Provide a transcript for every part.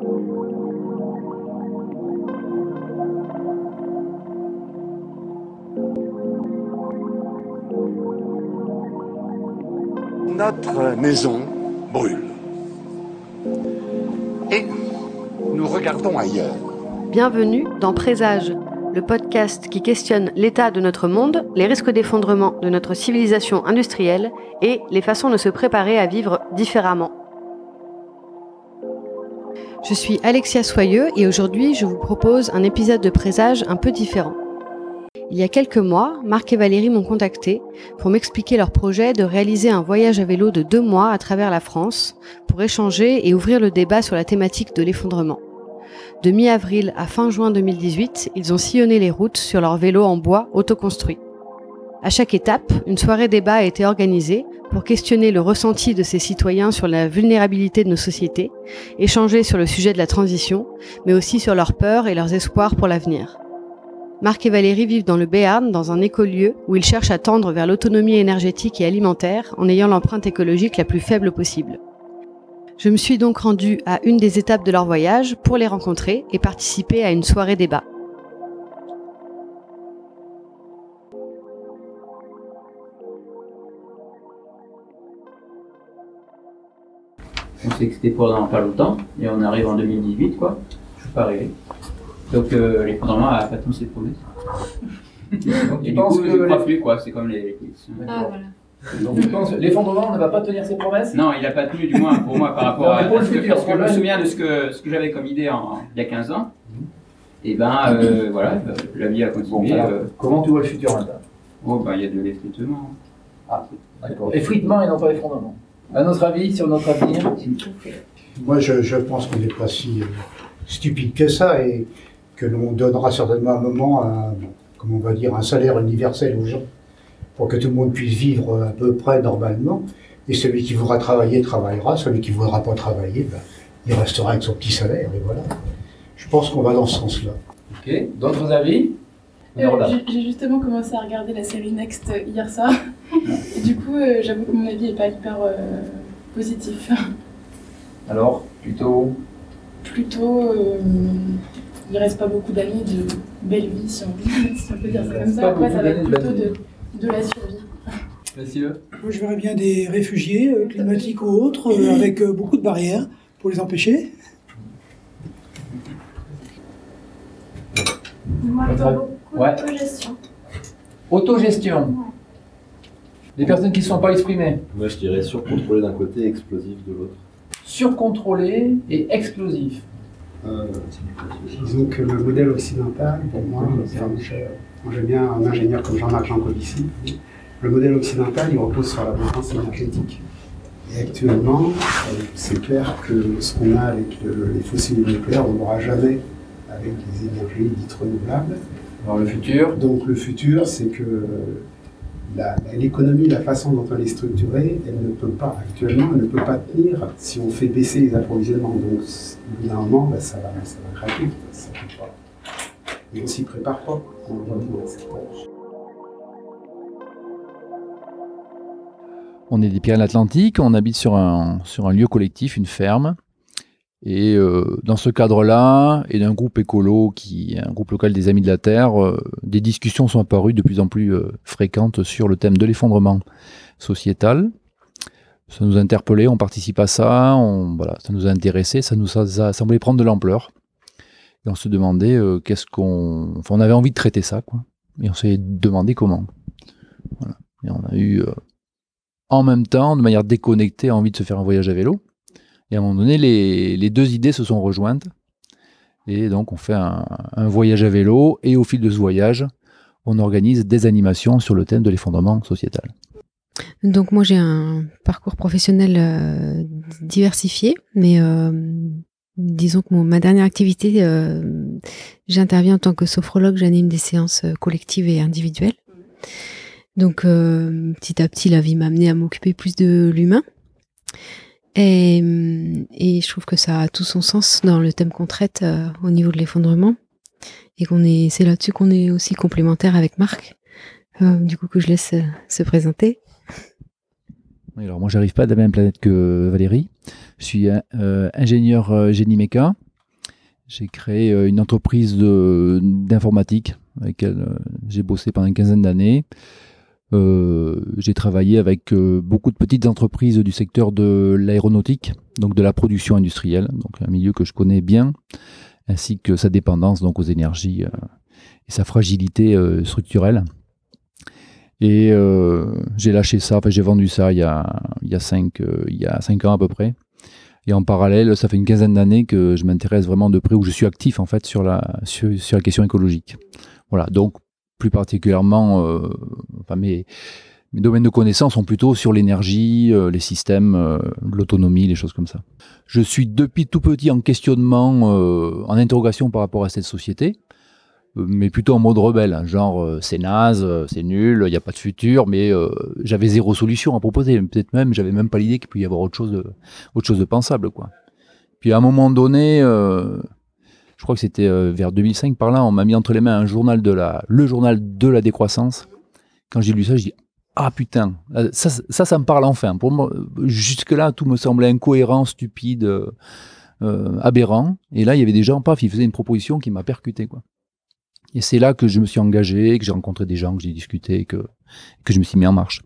Notre maison brûle. Et nous regardons ailleurs. Bienvenue dans Présage, le podcast qui questionne l'état de notre monde, les risques d'effondrement de notre civilisation industrielle et les façons de se préparer à vivre différemment. Je suis Alexia Soyeux et aujourd'hui je vous propose un épisode de Présage un peu différent. Il y a quelques mois, Marc et Valérie m'ont contacté pour m'expliquer leur projet de réaliser un voyage à vélo de deux mois à travers la France pour échanger et ouvrir le débat sur la thématique de l'effondrement. De mi-avril à fin juin 2018, ils ont sillonné les routes sur leur vélo en bois autoconstruit. À chaque étape, une soirée débat a été organisée pour questionner le ressenti de ces citoyens sur la vulnérabilité de nos sociétés, échanger sur le sujet de la transition, mais aussi sur leurs peurs et leurs espoirs pour l'avenir. Marc et Valérie vivent dans le Béarn, dans un écolieu où ils cherchent à tendre vers l'autonomie énergétique et alimentaire en ayant l'empreinte écologique la plus faible possible. Je me suis donc rendue à une des étapes de leur voyage pour les rencontrer et participer à une soirée débat. On sait que c'était pendant pas longtemps, et on arrive en 2018, quoi. Je suis pas arrivé. Donc euh, l'effondrement a pas tenu ses promesses. Donc, tu et du penses coup, que je crois les- plus, quoi. C'est comme les. Ah voilà. Donc tu penses que l'effondrement ne va pas tenir ses promesses? Non, il a pas tenu, du moins pour moi, par rapport Non, à, mais pour à le ce que, parce que je me souviens de ce que, ce que j'avais comme idée en, il y a 15 ans. Et ben euh, voilà, euh, la vie a Bon, continué. alors, euh, comment tu vois le futur maintenant oh, ben, il y a de l'effritement. Ah, d'accord. Effritement et non pas effondrement. À notre avis, sur notre avenir Moi, je, je pense qu'on n'est pas si euh, stupide que ça et que l'on donnera certainement un moment, un, comment on va dire, un salaire universel aux gens pour que tout le monde puisse vivre à peu près normalement. Et celui qui voudra travailler, travaillera. Celui qui ne voudra pas travailler, ben, il restera avec son petit salaire. Et voilà. Je pense qu'on va dans ce sens-là. Ok. D'autres avis? Euh, j'ai- justement commencé à regarder la série Next hier soir. Et du coup, euh, j'avoue que mon avis n'est pas hyper euh, positif. Alors, plutôt. Plutôt, euh, il reste pas beaucoup d'années de belle vie, si on, si on peut dire ça comme ça. Après, ça va être plutôt de, de la survie. Messieurs Moi, je verrais bien des réfugiés, euh, climatiques ou autres, euh, avec euh, beaucoup de barrières pour les empêcher. Moi, je vois beaucoup Ouais. d'autogestion. Autogestion. Les personnes qui ne sont pas exprimées. Moi, je dirais surcontrôlé d'un côté, explosif de l'autre. Surcontrôlé et explosif. Euh, Disons que le modèle occidental, pour moi, j'aime bien un ingénieur comme Jean-Marc Jancovici, le modèle occidental, il repose sur la balance énergétique. Et actuellement, euh, c'est clair que ce qu'on a avec le- les fossiles nucléaires, on n'aura jamais avec les énergies dites renouvelables. Alors le futur. Donc le futur, c'est que l'économie, la façon dont elle est structurée, elle ne peut pas, actuellement, elle ne peut pas tenir si on fait baisser les approvisionnements. Donc au bout d'un moment, ça, va, ça va craquer. Peut pas. On s'y prépare pas. On est des Pyrénées-Atlantiques, on habite sur un, sur un lieu collectif, une ferme. Et euh, dans ce cadre-là, et d'un groupe écolo, qui un groupe local des Amis de la Terre, euh, des discussions sont apparues de plus en plus euh, fréquentes sur le thème de l'effondrement sociétal. Ça nous a interpellés, on participe à ça, on, voilà, ça nous a intéressés, ça nous a, ça semblé prendre de l'ampleur. Et on se demandait euh, qu'est-ce qu'on. Enfin, on avait envie de traiter ça, quoi. Et on s'est demandé comment. Voilà. Et on a eu. euh, en même temps, de manière déconnectée, envie de se faire un voyage à vélo. Et à un moment donné, les, deux idées se sont rejointes. Et donc, on fait un, voyage à vélo. Et au fil de ce voyage, on organise des animations sur le thème de l'effondrement sociétal. Donc moi j'ai un parcours professionnel euh, diversifié, mais euh, disons que ma dernière activité, euh, j'interviens en tant que sophrologue, j'anime des séances collectives et individuelles. Donc petit à petit, la vie m'a amené à m'occuper plus de l'humain. Et, euh, et je trouve que ça a tout son sens dans le thème qu'on traite euh, au niveau de l'effondrement. Et qu'on est, c'est là-dessus qu'on est aussi complémentaire avec Marc. Euh, du coup, que je laisse se présenter. Oui, alors moi, j'arrive pas de la même planète que Valérie. Je suis ingénieur génie méca. J'ai créé une entreprise d'informatique avec laquelle j'ai bossé pendant une quinzaine d'années. Euh, j'ai travaillé avec euh, beaucoup de petites entreprises du secteur de l'aéronautique, donc de la production industrielle, donc un milieu que je connais bien, ainsi que sa dépendance donc aux énergies euh, et sa fragilité structurelle. Et j'ai lâché ça, enfin j'ai vendu ça il y a, il y, a cinq, il y a cinq ans à peu près. Et en parallèle, ça fait une quinzaine d'années que je m'intéresse vraiment de près, où je suis actif en fait sur la, sur la question écologique. Voilà, donc plus particulièrement, euh, enfin mes, domaines de connaissances sont plutôt sur l'énergie, euh, les systèmes, euh, l'autonomie, les choses comme ça. Je suis depuis tout petit en questionnement, en interrogation par rapport à cette société, mais plutôt en mode rebelle, hein, genre c'est naze, c'est nul, il n'y a pas de futur, mais j'avais zéro solution à proposer. Peut-être même, j'avais même pas l'idée qu'il pouvait y avoir autre chose, de, autre chose de pensable, quoi. Puis à un moment donné, je crois que c'était euh, vers 2005 par là, on m'a mis entre les mains un journal de la, le journal de la décroissance. Quand j'ai lu ça, je dis ah putain, euh, ça, ça, ça me parle enfin. Pour moi, jusque-là, tout me semblait incohérent, stupide, euh, euh, aberrant. Et là, il y avait des gens, paf, ils faisaient une proposition qui m'a percuté, quoi. Et c'est là que je me suis engagé, que j'ai rencontré des gens, que j'ai discuté, que, que je me suis mis en marche.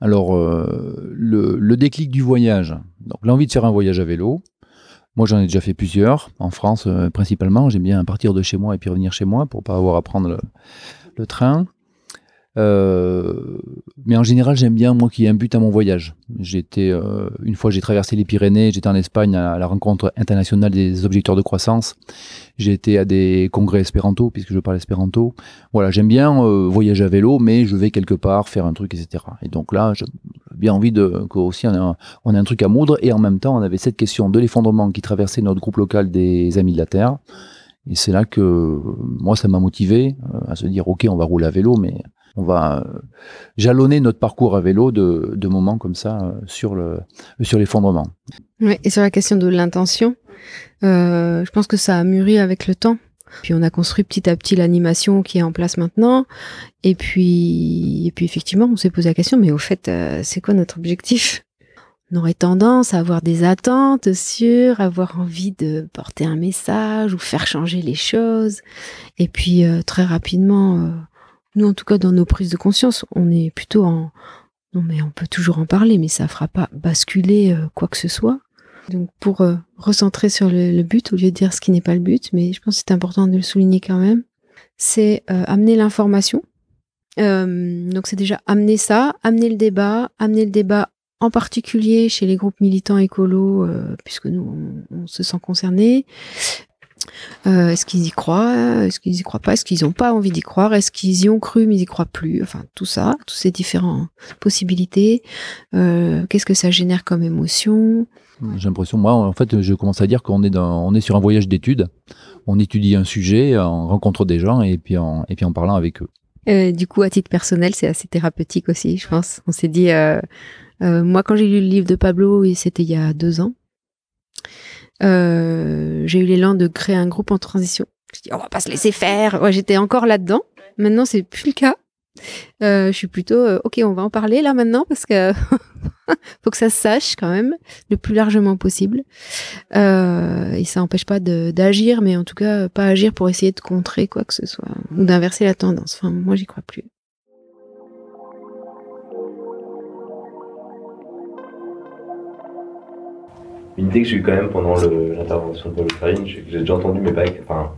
Alors, euh, le, le déclic du voyage, donc l'envie de faire un voyage à vélo. Moi, j'en ai déjà fait plusieurs, en France euh, principalement. J'aime bien partir de chez moi et puis revenir chez moi pour pas avoir à prendre le, train. Euh, mais en général, j'aime bien moi qu'il y ait un but à mon voyage. J'étais euh, une fois, j'ai traversé les Pyrénées, j'étais en Espagne à la rencontre internationale des objecteurs de croissance. J'ai été à des congrès espéranto puisque je parle espéranto. Voilà, j'aime bien euh, voyager à vélo, mais je vais quelque part faire un truc, etc. Et donc là, j'ai bien envie de que aussi on a, un, on a un truc à moudre et en même temps, on avait cette question de l'effondrement qui traversait notre groupe local des Amis de la Terre. Et c'est là que moi, ça m'a motivé euh, à se dire, ok, on va rouler à vélo, mais on va euh, jalonner notre parcours à vélo de, de moments comme ça euh, sur le sur l'effondrement. Ouais, et sur la question de l'intention, je pense que ça a mûri avec le temps. Puis on a construit petit à petit l'animation qui est en place maintenant. Et puis, et puis effectivement, on s'est posé la question, mais au fait, euh, c'est quoi notre objectif? On aurait tendance à avoir des attentes sur avoir envie de porter un message ou faire changer les choses. Et puis euh, très rapidement, euh, nous en tout cas dans nos prises de conscience, on est plutôt en non mais on peut toujours en parler, mais ça fera pas basculer quoi que ce soit. Donc pour euh, recentrer sur le, le but au lieu de dire ce qui n'est pas le but, mais je pense que c'est important de le souligner quand même, c'est euh, amener l'information. Euh, donc c'est déjà amener ça, amener le débat, amener le débat en particulier chez les groupes militants écolos, euh, puisque nous on, se sent concernés. Euh, est-ce qu'ils y croient Est-ce qu'ils y croient pas Est-ce qu'ils n'ont pas envie d'y croire Est-ce qu'ils y ont cru mais ils y croient plus Enfin, tout ça, toutes ces différentes possibilités. Euh, Qu'est-ce que ça génère comme émotion? J'ai l'impression, moi, en fait, je commence à dire qu'on est, dans, on est sur un voyage d'études. On étudie un sujet, on rencontre des gens et puis en, et puis en parlant avec eux. Euh, du coup, à titre personnel, c'est assez thérapeutique aussi, je pense. On s'est dit, euh, euh, moi, quand j'ai lu le livre de Pablo, c'était il y a deux ans, j'ai eu l'élan de créer un groupe en transition. Je dis, on va pas se laisser faire. Ouais, J'étais encore là-dedans. Maintenant, c'est plus le cas. Euh, je suis plutôt, euh, ok, on va en parler là maintenant parce que faut que ça se sache quand même le plus largement possible. Euh, et ça n'empêche pas d'agir, mais en tout cas pas agir pour essayer de contrer quoi que ce soit ou d'inverser la tendance. Enfin, moi, j'y crois plus. Une idée que j'ai eue quand même pendant l'intervention de Paul Farine, j'ai déjà entendu, mais pas. Enfin,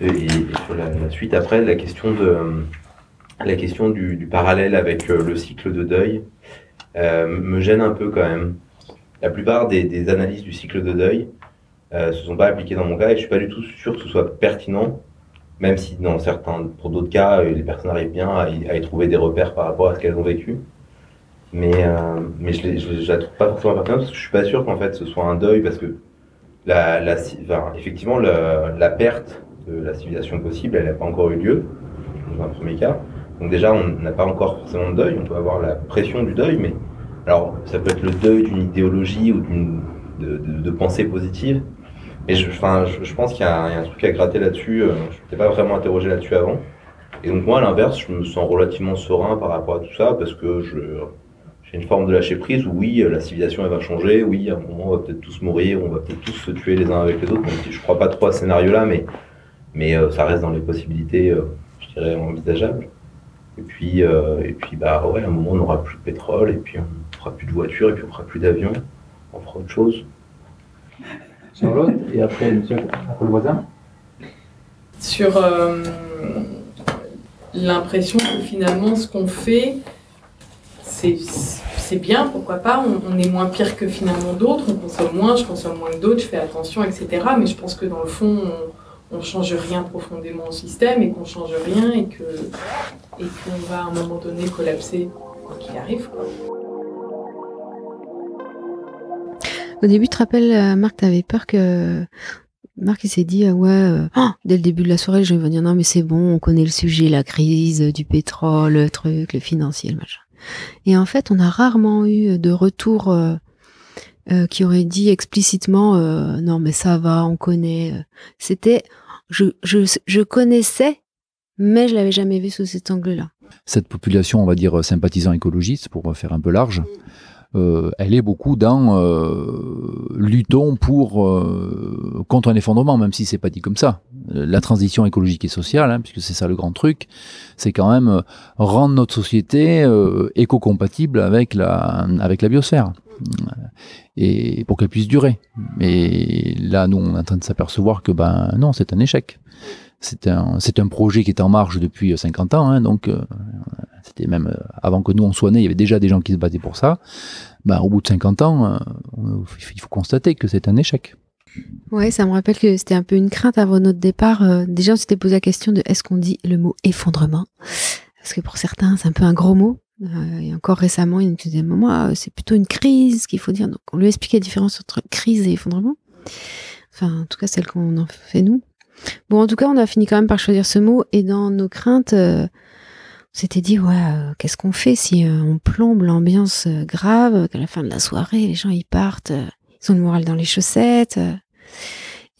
et, sur la suite après, la question de la question du, parallèle avec euh, le cycle de deuil euh, me gêne un peu quand même. La plupart des, analyses du cycle de deuil euh, se sont pas appliquées dans mon cas et je suis pas du tout sûr que ce soit pertinent, même si dans certains, pour d'autres cas, les personnes arrivent bien à y, trouver des repères par rapport à ce qu'elles ont vécu. Mais, mais je, je la trouve pas forcément pertinente parce que je suis pas sûr qu'en fait ce soit un deuil parce que la, la, effectivement la, la perte de la civilisation possible elle n'a pas encore eu lieu dans un premier cas. Donc déjà on n'a pas encore forcément de deuil, on peut avoir la pression du deuil, mais alors ça peut être le deuil d'une idéologie ou d'une de, pensée positive. Mais je, enfin, je, pense qu'il y, a un truc à gratter là-dessus. euh, Je m'étais pas vraiment interrogé là-dessus avant. Et donc moi, à l'inverse, je me sens relativement serein par rapport à tout ça parce que j'ai une forme de lâcher prise où oui, la civilisation elle va changer, oui, à un moment on va peut-être tous mourir, on va peut-être tous se tuer les uns avec les autres. Même si je crois pas trop à ce scénario-là, mais mais euh, ça reste dans les possibilités, euh, je dirais, envisageables. Et puis, euh, et puis bah ouais, à un moment on n'aura plus de pétrole, et puis on fera plus de voitures, et puis on fera plus d'avions, on fera autre chose. Charlotte, et après, monsieur, après le voisin? sur euh, l'impression que finalement ce qu'on fait, c'est c'est bien, pourquoi pas, on, on est moins pire que finalement d'autres, on consomme moins, je consomme moins que d'autres, je fais attention, etc. Mais je pense que dans le fond, on, on change rien profondément au système et qu'on change rien et que et qu'on va à un moment donné collapser quoi qu'il arrive. Quoi. Au début, tu te rappelles, euh, Marc, t'avais peur que. Marc, il s'est dit, euh, ouais, euh, oh, dès le début de la soirée, je vais dire, non, mais c'est bon, on connaît le sujet, la crise, du pétrole, le truc, le financier, le machin. Et en fait, on a rarement eu de retour euh, euh, qui aurait dit explicitement, non, mais ça va, on connaît. C'était, je, je, je connaissais, mais je l'avais jamais vu sous cet angle-là. Cette population, on va dire sympathisant écologiste, pour faire un peu large, euh, elle est beaucoup dans euh, luttons pour euh, contre un effondrement, même si c'est pas dit comme ça. Euh, La transition écologique et sociale, hein, puisque c'est ça le grand truc, c'est quand même rendre notre société éco-compatible avec la avec la biosphère et pour qu'elle puisse durer. Mais là, nous, on est en train de s'apercevoir que ben non, c'est un échec. C'est un, c'est un projet qui est en marche depuis 50 ans, hein, donc euh, c'était même euh, avant que nous on soit nés, il y avait déjà des gens qui se battaient pour ça. Ben, au bout de 50 ans, euh, il faut constater que c'est un échec. Ouais, ça me rappelle que c'était un peu une crainte avant notre départ. Euh, déjà, on s'était posé la question de est-ce qu'on dit le mot effondrement? Parce que pour certains, c'est un peu un gros mot. Euh, et encore récemment, il nous disait, moi, c'est plutôt une crise qu'il faut dire. Donc, on lui a expliqué la différence entre crise et effondrement. Enfin, en tout cas, celle qu'on en fait nous. Bon, en tout cas, on a fini quand même par choisir ce mot. Et dans nos craintes, euh, on s'était dit, ouais, euh, qu'est-ce qu'on fait si euh, on plombe l'ambiance grave, qu'à la fin de la soirée, les gens ils partent, ils ont le moral dans les chaussettes.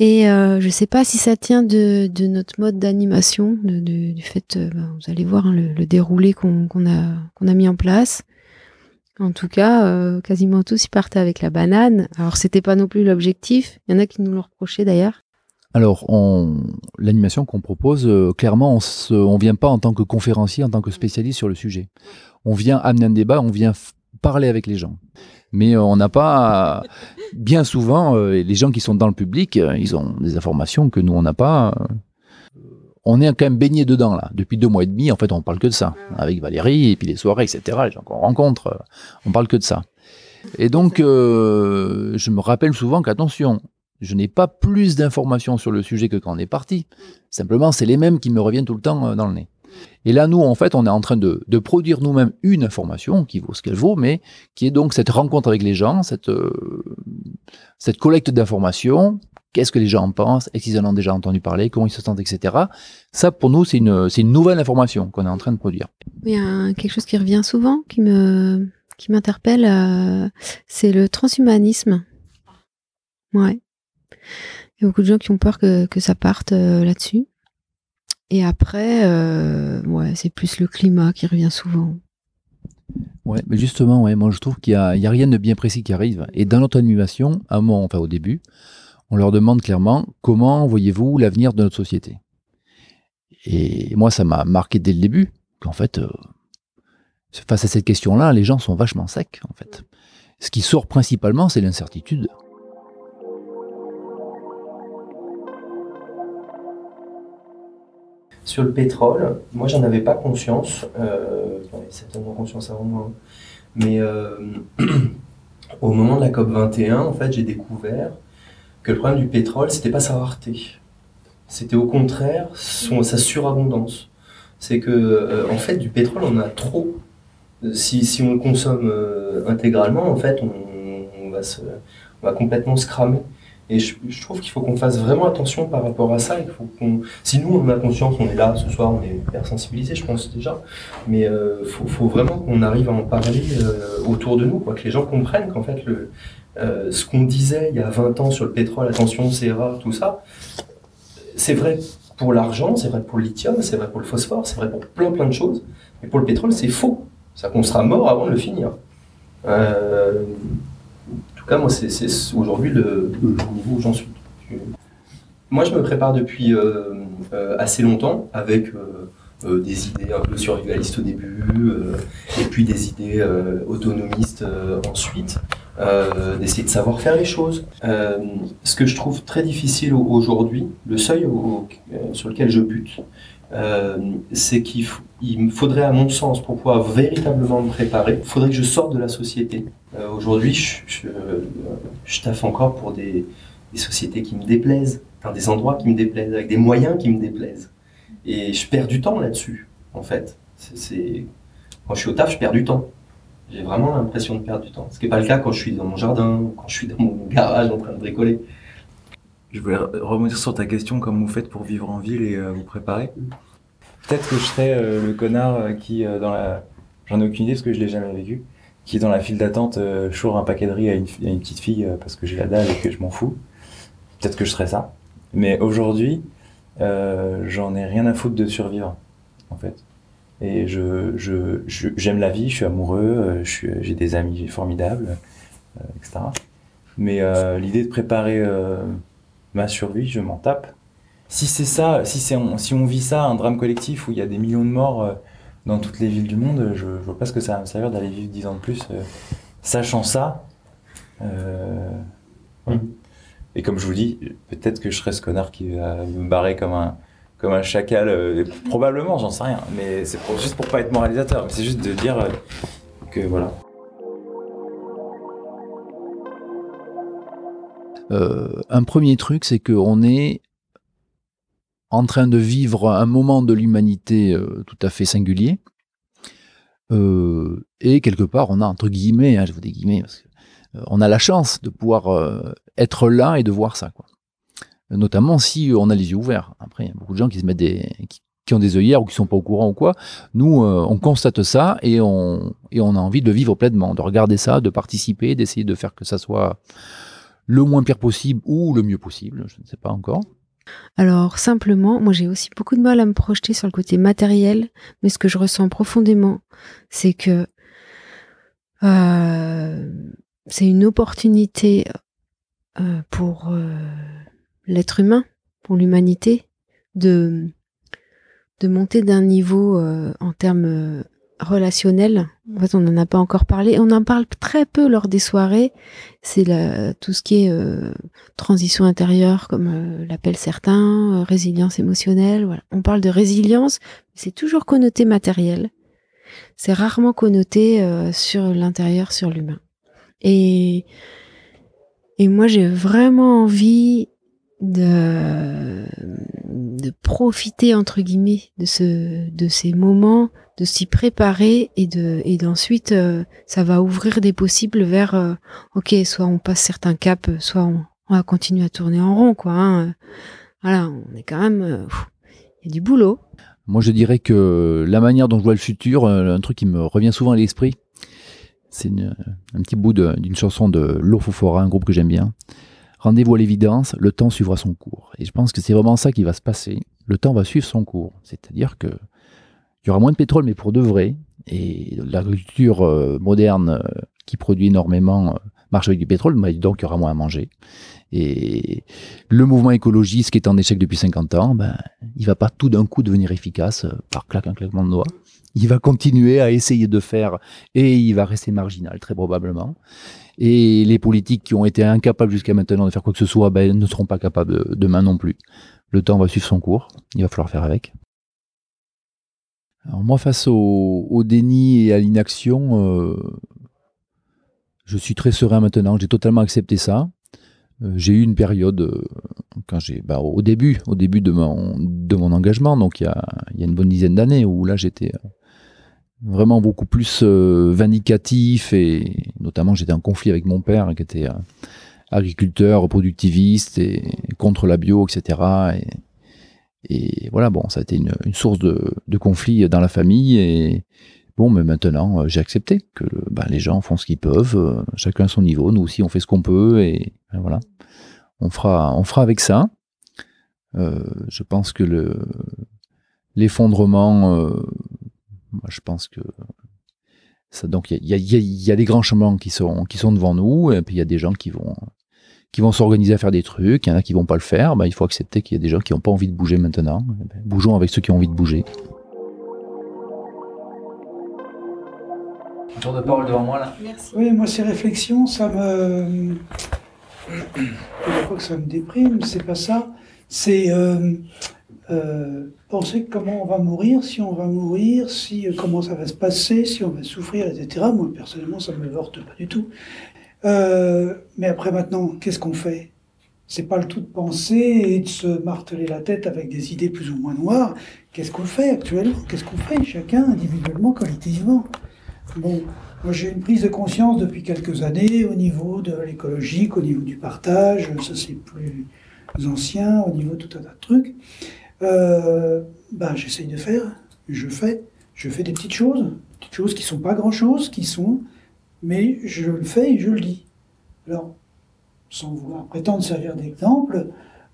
Et je sais pas si ça tient de, notre mode d'animation, du fait, ben, vous allez voir hein, le, déroulé qu'on a, mis en place. En tout cas, quasiment tous ils partaient avec la banane. Alors c'était pas non plus l'objectif. Il y en a qui nous l'ont reproché d'ailleurs. Alors, on- l'animation qu'on propose, euh, clairement, on on vient pas en tant que conférencier, en tant que spécialiste sur le sujet. On vient amener un débat, on vient parler avec les gens. Mais euh, on n'a pas, bien souvent, euh, les gens qui sont dans le public, ils ont des informations que nous, on n'a pas. On est quand même baigné dedans, là. Depuis deux mois et demi, en fait, on parle que de ça. Avec Valérie, et puis les soirées, etc., les gens qu'on rencontre, on parle que de ça. Et donc, je me rappelle souvent qu'attention, je n'ai pas plus d'informations sur le sujet que quand on est parti. Simplement, c'est les mêmes qui me reviennent tout le temps euh, dans le nez. Et là, nous, en fait, on est en train de, produire nous-mêmes une information qui vaut ce qu'elle vaut, mais qui est donc cette rencontre avec les gens, cette, euh, cette collecte d'informations. Qu'est-ce que les gens en pensent? Est-ce qu'ils en ont déjà entendu parler? Comment ils se sentent, etc. Ça, pour nous, c'est une, une nouvelle information qu'on est en train de produire. Il y a quelque chose qui revient souvent, qui me, qui m'interpelle, euh, c'est le transhumanisme. Ouais. Il y a beaucoup de gens qui ont peur que, ça parte euh, là-dessus. Et après, euh, c'est plus le climat qui revient souvent. Ouais, mais justement, moi je trouve qu'il n'y a, rien de bien précis qui arrive. Et dans notre animation, à moment, enfin au début, on leur demande clairement comment voyez-vous l'avenir de notre société? Et moi, ça m'a marqué dès le début qu'en fait, euh, face à cette question-là, les gens sont vachement secs, en fait. Ce qui sort principalement, c'est l'incertitude. Sur le pétrole, moi j'en avais pas conscience, euh, j'en avais certainement conscience avant moi, hein. mais euh, au moment de la COP 21, en fait, j'ai découvert que le problème du pétrole, c'était pas sa rareté, c'était au contraire sa surabondance. C'est que, euh, fait, du pétrole, on a trop. Si, on le consomme euh, intégralement, en fait, on, va on va complètement se cramer. Et je, trouve qu'il faut qu'on fasse vraiment attention par rapport à ça. Faut qu'on, si nous on a conscience, on est là ce soir, on est hyper sensibilisé, je pense déjà. Mais euh, faut, faut vraiment qu'on arrive à en parler euh, autour de nous, quoi, que les gens comprennent qu'en fait le, euh, ce qu'on disait il y a 20 ans sur le pétrole, attention, c'est rare, tout ça, c'est vrai pour l'argent, c'est vrai pour le lithium, c'est vrai pour le phosphore, c'est vrai pour plein plein de choses. Mais pour le pétrole, c'est faux. C'est-à-dire qu'on sera mort avant de le finir. Euh, moi, c'est aujourd'hui le, niveau où j'en suis. Moi, je me prépare depuis euh, euh, assez longtemps avec euh, des idées un peu survivalistes au début, et puis des idées autonomistes ensuite, d'essayer de savoir faire les choses. Ce que je trouve très difficile au- aujourd'hui, le seuil sur lequel je bute, euh, c'est qu'il me faudrait, à mon sens, pour pouvoir véritablement me préparer, il faudrait que je sorte de la société. Euh, aujourd'hui, je, je, je taffe encore pour des, sociétés qui me déplaisent, des endroits qui me déplaisent, avec des moyens qui me déplaisent. Et je perds du temps là-dessus, en fait. Quand je suis au taf, je perds du temps. J'ai vraiment l'impression de perdre du temps. Ce qui n'est pas le cas quand je suis dans mon jardin, quand je suis dans mon garage en train de bricoler. Je voulais re- rebondir sur ta question, comment vous faites pour vivre en ville et euh, vous préparer Peut-être que je serais euh, le connard euh, qui, dans la... J'en ai aucune idée parce que je l'ai jamais vécu. Qui dans la file d'attente, choure un paquet de riz à une, à une petite fille parce que j'ai la dalle et que je m'en fous. Peut-être que je serais ça. Mais aujourd'hui, j'en ai rien à foutre de survivre, en fait. Et je, je, j'aime la vie, je suis amoureux, je suis, j'ai des amis formidables, etc. Mais l'idée de préparer ma survie, je m'en tape. Si c'est ça, si, c'est, on, si on vit ça, un drame collectif où il y a des millions de morts euh, dans toutes les villes du monde, je, je vois pas ce que ça va me servir d'aller vivre 10 ans de plus. euh, sachant ça, euh, ouais. et comme je vous dis, peut-être que je serai ce connard qui va me barrer comme un, comme un chacal, euh, probablement, j'en sais rien, mais c'est juste pour pas être moralisateur, c'est juste de dire euh, que voilà. Euh, un premier truc, c'est qu'on est en train de vivre un moment de l'humanité euh, tout à fait singulier. Euh, et quelque part, on a entre guillemets, hein, je vous dis guillemets, on a la chance de pouvoir être là et de voir ça, quoi. Notamment si on a les yeux ouverts. Après, il y a beaucoup de gens qui se mettent des, qui, ont des œillères ou qui sont pas au courant ou quoi. Nous, on constate ça et on, et on a envie de le vivre pleinement, de regarder ça, de participer, d'essayer de faire que ça soit le moins pire possible ou le mieux possible, je ne sais pas encore. Alors simplement, moi j'ai aussi beaucoup de mal à me projeter sur le côté matériel, mais ce que je ressens profondément, c'est que euh, c'est une opportunité euh, pour euh, l'être humain, pour l'humanité, de, monter d'un niveau en termes relationnels. En fait, on n'en a pas encore parlé. On en parle très peu lors des soirées. C'est tout ce qui est euh, transition intérieure, comme euh, l'appellent certains, euh, résilience émotionnelle. Voilà. On parle de résilience, mais c'est toujours connoté matériel. C'est rarement connoté sur l'intérieur, sur l'humain. Et, et moi, j'ai vraiment envie de, de profiter, entre guillemets, de, ce, de ces moments, de s'y préparer et, de, et d'ensuite, euh, ça va ouvrir des possibles vers, euh, ok, soit on passe certains caps, soit on, va continuer à tourner en rond, quoi. hein. Voilà, on est quand même, euh, il y a du boulot. Moi, je dirais que la manière dont je vois le futur, un truc qui me revient souvent à l'esprit, c'est un petit bout d'une chanson de Lofofora, un groupe que j'aime bien. Rendez-vous à l'évidence, le temps suivra son cours. Et je pense que c'est vraiment ça qui va se passer. Le temps va suivre son cours. C'est-à-dire que il y aura moins de pétrole, mais pour de vrai. Et l'agriculture euh, moderne euh, qui produit énormément euh, marche avec du pétrole, mais donc il y aura moins à manger. Et le mouvement écologiste qui est en échec depuis 50 ans, ben, il va pas tout d'un coup devenir efficace par claque un claquement de doigts. Il va continuer à essayer de faire et il va rester marginal très probablement. Et les politiques qui ont été incapables jusqu'à maintenant de faire quoi que ce soit, ben, ne seront pas capables de- demain non plus. Le temps va suivre son cours. Il va falloir faire avec. Alors moi, face au, déni et à l'inaction, euh, je suis très serein maintenant. J'ai totalement accepté ça. Euh, j'ai eu une période euh, quand j'ai, bah, au début, au début de mon, engagement, donc il y a, une bonne dizaine d'années, où là j'étais vraiment beaucoup plus euh, vindicatif et notamment j'étais en conflit avec mon père qui était euh, agriculteur, productiviste et contre la bio, etc. Et, voilà, bon, ça a été une, source de, conflit dans la famille. Et bon, mais maintenant, euh, j'ai accepté que bah, les gens font ce qu'ils peuvent, chacun à son niveau. Nous aussi, on fait ce qu'on peut. Et, ben voilà, on fera, on fera avec ça. Je pense que le l'effondrement, moi, je pense que Ça, donc il y a, y, a, y a, des grands chemins qui sont, qui sont devant nous, et puis il y a des gens qui vont, qui vont s'organiser à faire des trucs, il y en a qui vont pas le faire, ben, il faut accepter qu'il y a des gens qui n'ont pas envie de bouger maintenant. Ben, bougeons avec ceux qui ont envie de bouger. Tour de parole devant moi là. Merci. Oui, moi ces réflexions, ça me. Je ne pas que ça me déprime, c'est pas ça. C'est euh, euh, penser comment on va mourir, si on va mourir, si euh, comment ça va se passer, si on va souffrir, etc. Moi personnellement, ça me vorte pas du tout. Euh, mais après maintenant, qu'est-ce qu'on fait? C'est pas le tout de penser et de se marteler la tête avec des idées plus ou moins noires. Qu'est-ce qu'on fait actuellement? Qu'est-ce qu'on fait chacun individuellement, collectivement? Bon, moi j'ai une prise de conscience depuis quelques années au niveau de l'écologique, au niveau du partage, ça c'est plus ancien, au niveau de tout un tas de trucs. Euh, ben, j'essaye de faire, je fais, je fais des petites choses, petites choses qui sont pas grand-chose, qui sont, mais je le fais et je le dis. Alors, sans vouloir prétendre servir d'exemple,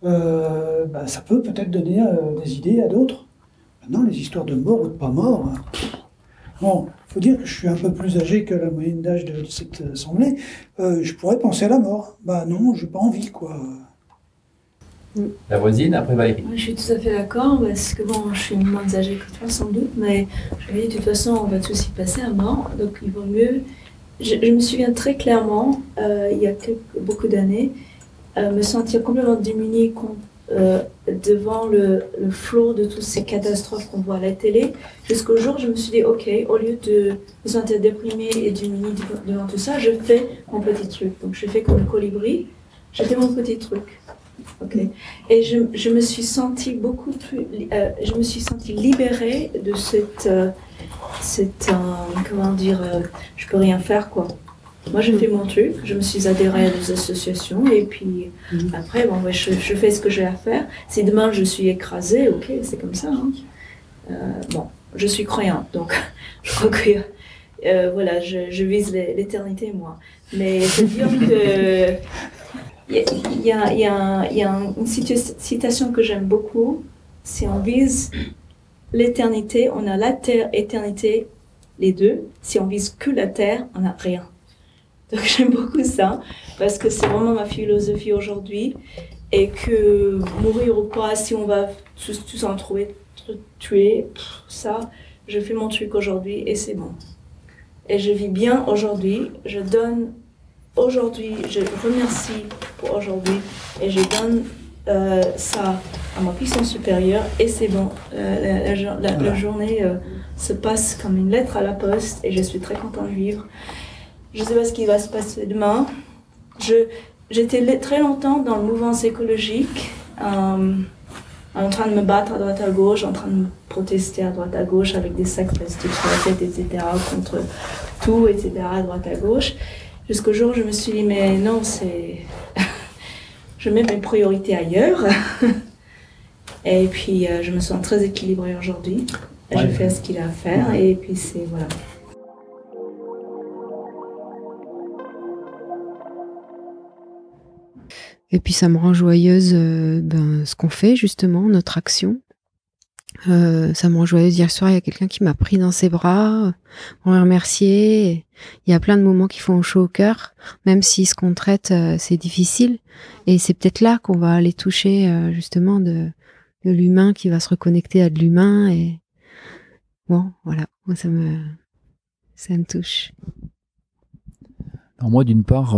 euh, ben, ça peut peut-être donner euh, des idées à d'autres. Maintenant, les histoires de mort ou de pas mort, hein, bon, faut dire que je suis un peu plus âgé que la moyenne d'âge de, cette assemblée. Je pourrais penser à la mort. Bah non, j'ai pas envie, quoi. La voisine, après Valérie. Je suis tout à fait d'accord, parce que bon, je suis moins âgée que toi sans doute, mais je me dis de toute façon, on va tous y passer à mort, donc il vaut mieux. Je, me souviens très clairement, euh, il y a beaucoup d'années, euh, me sentir complètement démunie contre, euh, devant le, le, flot de toutes ces catastrophes qu'on voit à la télé, jusqu'au jour où je me suis dit, ok, au lieu de me sentir déprimée et démunie devant tout ça, je fais mon petit truc. Donc je fais comme le colibri, je fais mon petit truc. Ok. Et je, je, me suis sentie beaucoup plus, euh, je me suis sentie libérée de cette, euh, cette euh, comment dire, je peux rien faire quoi. Moi, je fais mon truc, je me suis adhérée à des associations et puis après, bon, ouais, je, je, fais ce que j'ai à faire. Si demain je suis écrasée, ok, c'est comme ça. Hein. bon, je suis croyante, donc je crois que voilà, je, je vise l'éternité moi. Mais c'est dire que il y a, y y a une citation que j'aime beaucoup. Si on vise l'éternité, on a la terre, éternité, les deux. Si on vise que la terre, on n'a rien. Donc j'aime beaucoup ça, parce que c'est vraiment ma philosophie aujourd'hui. Et que mourir ou pas, si on va tous en trouver, tuer, ça, je fais mon truc aujourd'hui et c'est bon. Et je vis bien aujourd'hui, je donne aujourd'hui, je remercie pour aujourd'hui et je donne euh, ça à ma puissance supérieure et c'est bon. Euh, la, la, la, journée euh, se passe comme une lettre à la poste et je suis très content de vivre. Je ne sais pas ce qui va se passer demain. Je, j'étais très longtemps dans le mouvement écologique, en train de me battre à droite à gauche, en train de me protester à droite à gauche avec des sacs plastiques sur la tête, etc., contre tout, etc., à droite à gauche. Jusqu'au jour où je me suis dit, mais non, c'est. je mets mes priorités ailleurs. et puis, euh, je me sens très équilibrée aujourd'hui. Ouais. Je fais ce qu'il a à faire. Et puis, c'est. Voilà. Et puis ça me rend joyeuse euh, ben, ce qu'on fait justement, notre action. Euh, ça me rend joyeuse. Hier soir, il y a quelqu'un qui m'a pris dans ses bras, on remercié. Il y a plein de moments qui font chaud au cœur, même si ce qu'on traite, euh, c'est difficile. Et c'est peut-être là qu'on va aller toucher euh, justement de, l'humain qui va se reconnecter à de l'humain. Et bon, voilà, moi ça me, ça me touche. Alors moi, d'une part,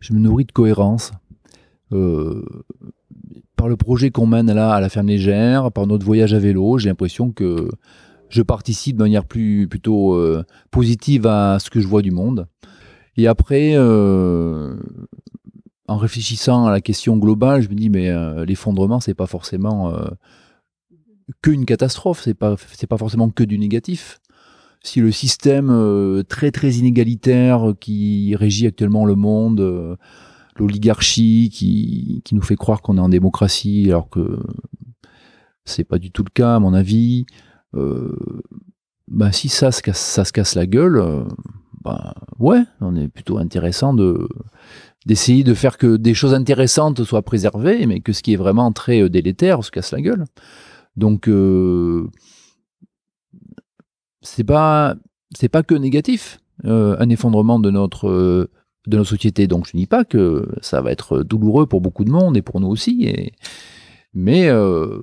je me nourris de cohérence. Euh, par le projet qu'on mène là à la ferme légère, par notre voyage à vélo, j'ai l'impression que je participe de manière plutôt euh, positive à ce que je vois du monde. Et après, euh, en réfléchissant à la question globale, je me dis mais euh, l'effondrement c'est pas forcément euh, que une catastrophe, c'est pas c'est pas forcément que du négatif. Si le système très très inégalitaire qui régit actuellement le monde l'oligarchie qui, nous fait croire qu'on est en démocratie alors que c'est pas du tout le cas à mon avis. Euh, bah, si ça se casse, la gueule, euh, bah, ouais, on est plutôt intéressant de d'essayer de faire que des choses intéressantes soient préservées, mais que ce qui est vraiment très euh, délétère se casse la gueule. Donc c'est pas que négatif, un effondrement de notre de nos sociétés. Donc je ne dis pas que ça va être douloureux pour beaucoup de monde et pour nous aussi, mais euh,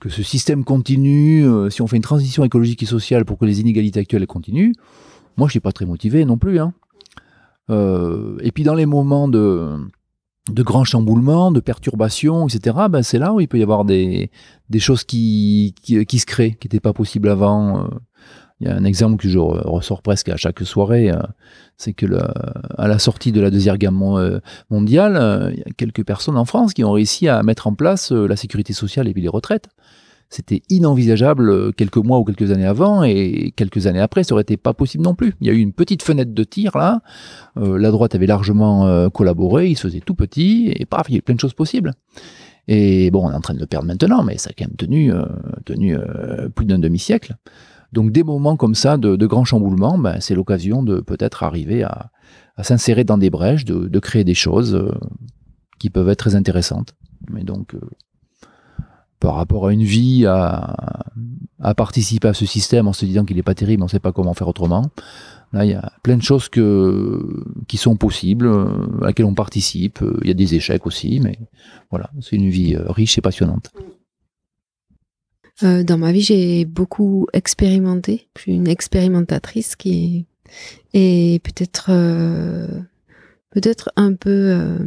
que ce système continue, euh, si on fait une transition écologique et sociale pour que les inégalités actuelles continuent, moi je suis pas très motivé non plus. Hein. Euh, et puis dans les moments de de grands chamboulements, de perturbations, etc., ben c'est là où il peut y avoir des, des choses qui, qui, qui se créent, qui n'étaient pas possibles avant. Il y a un exemple que je re- ressors presque à chaque soirée, euh, c'est que à la sortie de la Deuxième Guerre euh, mondiale, euh, il y a quelques personnes en France qui ont réussi à mettre en place la sécurité sociale et puis les retraites. C'était inenvisageable quelques mois ou quelques années avant, et quelques années après, ça aurait été pas possible non plus. Il y a eu une petite fenêtre de tir là, la droite avait largement collaboré, il se faisait tout petit, et paf, il y a eu plein de choses possibles. Et bon, on est en train de le perdre maintenant, mais ça a quand même tenu, plus d'un demi-siècle. Donc des moments comme ça de, de grands chamboulements, ben, c'est l'occasion de peut-être arriver à, à s'insérer dans des brèches, de, de créer des choses euh, qui peuvent être très intéressantes. Mais donc, euh, par rapport à une vie, à, à participer à ce système en se disant qu'il n'est pas terrible, on ne sait pas comment faire autrement, là, il y a plein de choses que, qui sont possibles, euh, à laquelle on participe. Il y a des échecs aussi, mais voilà, c'est une vie euh, riche et passionnante. Euh, dans ma vie, j'ai beaucoup expérimenté. Je suis une expérimentatrice qui est, peut-être euh, peut-être un peu euh,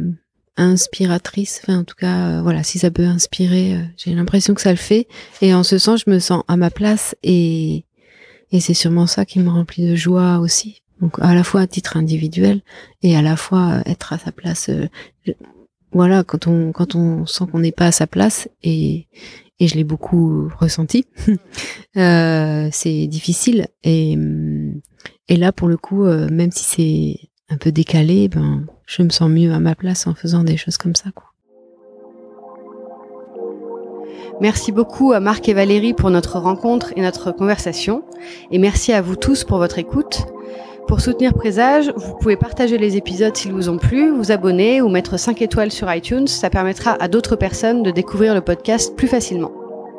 inspiratrice. Enfin, en tout cas, euh, voilà, si ça peut inspirer, euh, j'ai l'impression que ça le fait. Et en ce sens, je me sens à ma place et et c'est sûrement ça qui me remplit de joie aussi. Donc à la fois à titre individuel et à la fois être à sa place. voilà, quand on quand on sent qu'on n'est pas à sa place et et je l'ai beaucoup ressenti. Euh, c'est difficile et là pour le coup, euh, même si c'est un peu décalé, ben je me sens mieux à ma place en faisant des choses comme ça. Merci beaucoup à Marc et Valérie pour notre rencontre et notre conversation. Et merci à vous tous pour votre écoute. Pour soutenir Présage, vous pouvez partager les épisodes s'ils vous ont plu, vous abonner ou mettre 5 étoiles sur iTunes. Ça permettra à d'autres personnes de découvrir le podcast plus facilement.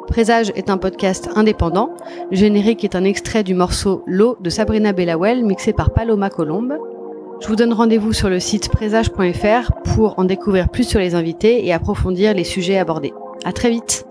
Présage est un podcast indépendant. Le générique est un extrait du morceau L'eau de Sabrina Bellawell mixé par Paloma Colombe. Je vous donne rendez-vous sur le site présage.fr pour en découvrir plus sur les invités et approfondir les sujets abordés. À très vite!